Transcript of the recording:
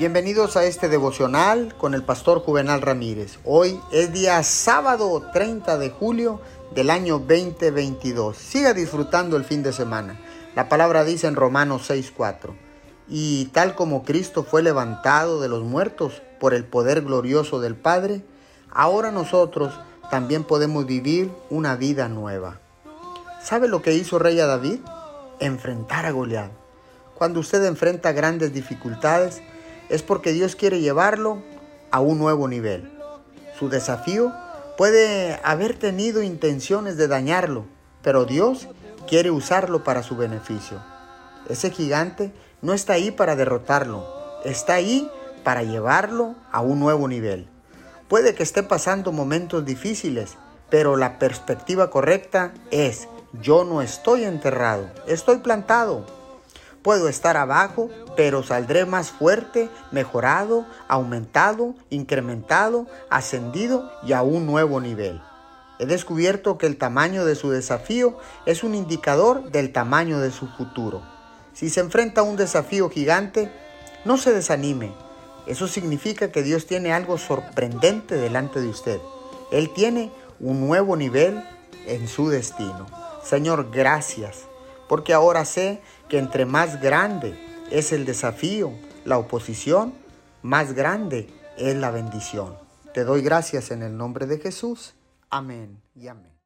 Bienvenidos a este devocional con el pastor Juvenal Ramírez. Hoy es día sábado 30 de julio del año 2022. Siga disfrutando el fin de semana. La palabra dice en Romanos 6:4, y tal como Cristo fue levantado de los muertos por el poder glorioso del Padre, ahora nosotros también podemos vivir una vida nueva. ¿Sabe lo que hizo rey a David? Enfrentar a Goliat. Cuando usted enfrenta grandes dificultades, es porque Dios quiere llevarlo a un nuevo nivel. Su desafío puede haber tenido intenciones de dañarlo, pero Dios quiere usarlo para su beneficio. Ese gigante no está ahí para derrotarlo, está ahí para llevarlo a un nuevo nivel. Puede que esté pasando momentos difíciles, pero la perspectiva correcta es, yo no estoy enterrado, estoy plantado. Puedo estar abajo, pero saldré más fuerte, mejorado, aumentado, incrementado, ascendido y a un nuevo nivel. He descubierto que el tamaño de su desafío es un indicador del tamaño de su futuro. Si se enfrenta a un desafío gigante, no se desanime. Eso significa que Dios tiene algo sorprendente delante de usted. Él tiene un nuevo nivel en su destino. Señor, gracias, porque ahora sé que entre más grande es el desafío, la oposición, más grande es la bendición. Te doy gracias en el nombre de Jesús. Amén y amén.